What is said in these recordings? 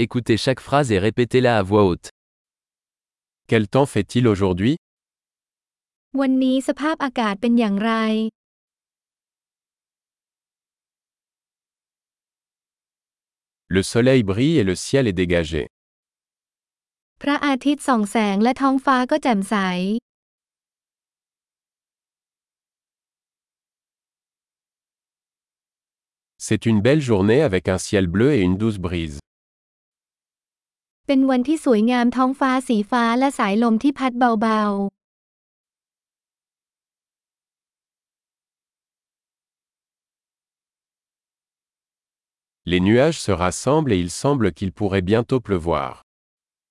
Écoutez chaque phrase et répétez-la à voix haute. Quel temps fait-il aujourd'hui วันนี้สภาพอากาศเป็นอย่างไร Le soleil brille et le ciel est dégagé. พระอาทิตย์ส่องแสงและท้องฟ้าก็แจ่มใส C'est une belle journée avec un ciel bleu et une douce brise. เป็นวันที่สวยงามท้องฟ้าสีฟ้าและสายลมที่พัดเบา Les nuages se rassemblent et il semble qu'il pourrait bientôt pleuvoir.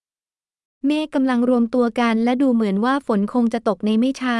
ๆเมฆกำลังรวมตัวกันและดูเหมือนว่าฝนคงจะตกในไม่ช้า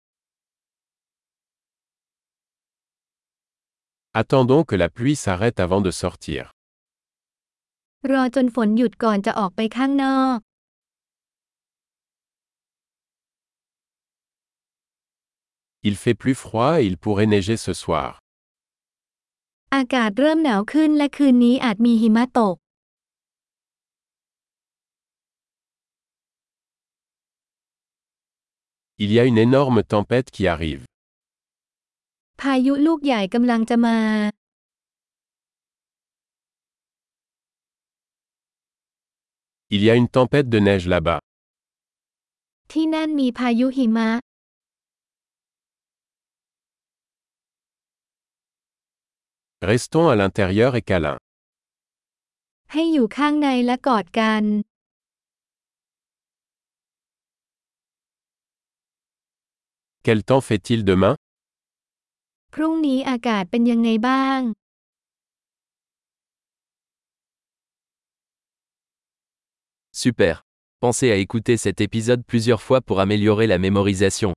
Attendons que la pluie s'arrête avant de sortir. รอจนฝนหยุดก่อนจะออกไปข้างนอก Il fait plus froid et il pourrait neiger ce soir. อากาศเริ่มหนาวขึ้นและคืนนี้อาจมีหิมะตก Il y a une énorme tempête qui arrive. พายุลูกใหญ่กำลังจะมา Il y a une tempête de neige là-bas. ที่นั่นมีพายุหิมะ Restons à l'intérieur et câlin. ให้อยู่ข้างในและกอดกัน Quel temps fait-il demain Super. Pensez à écouter cet épisode plusieurs fois pour améliorer la mémorisation.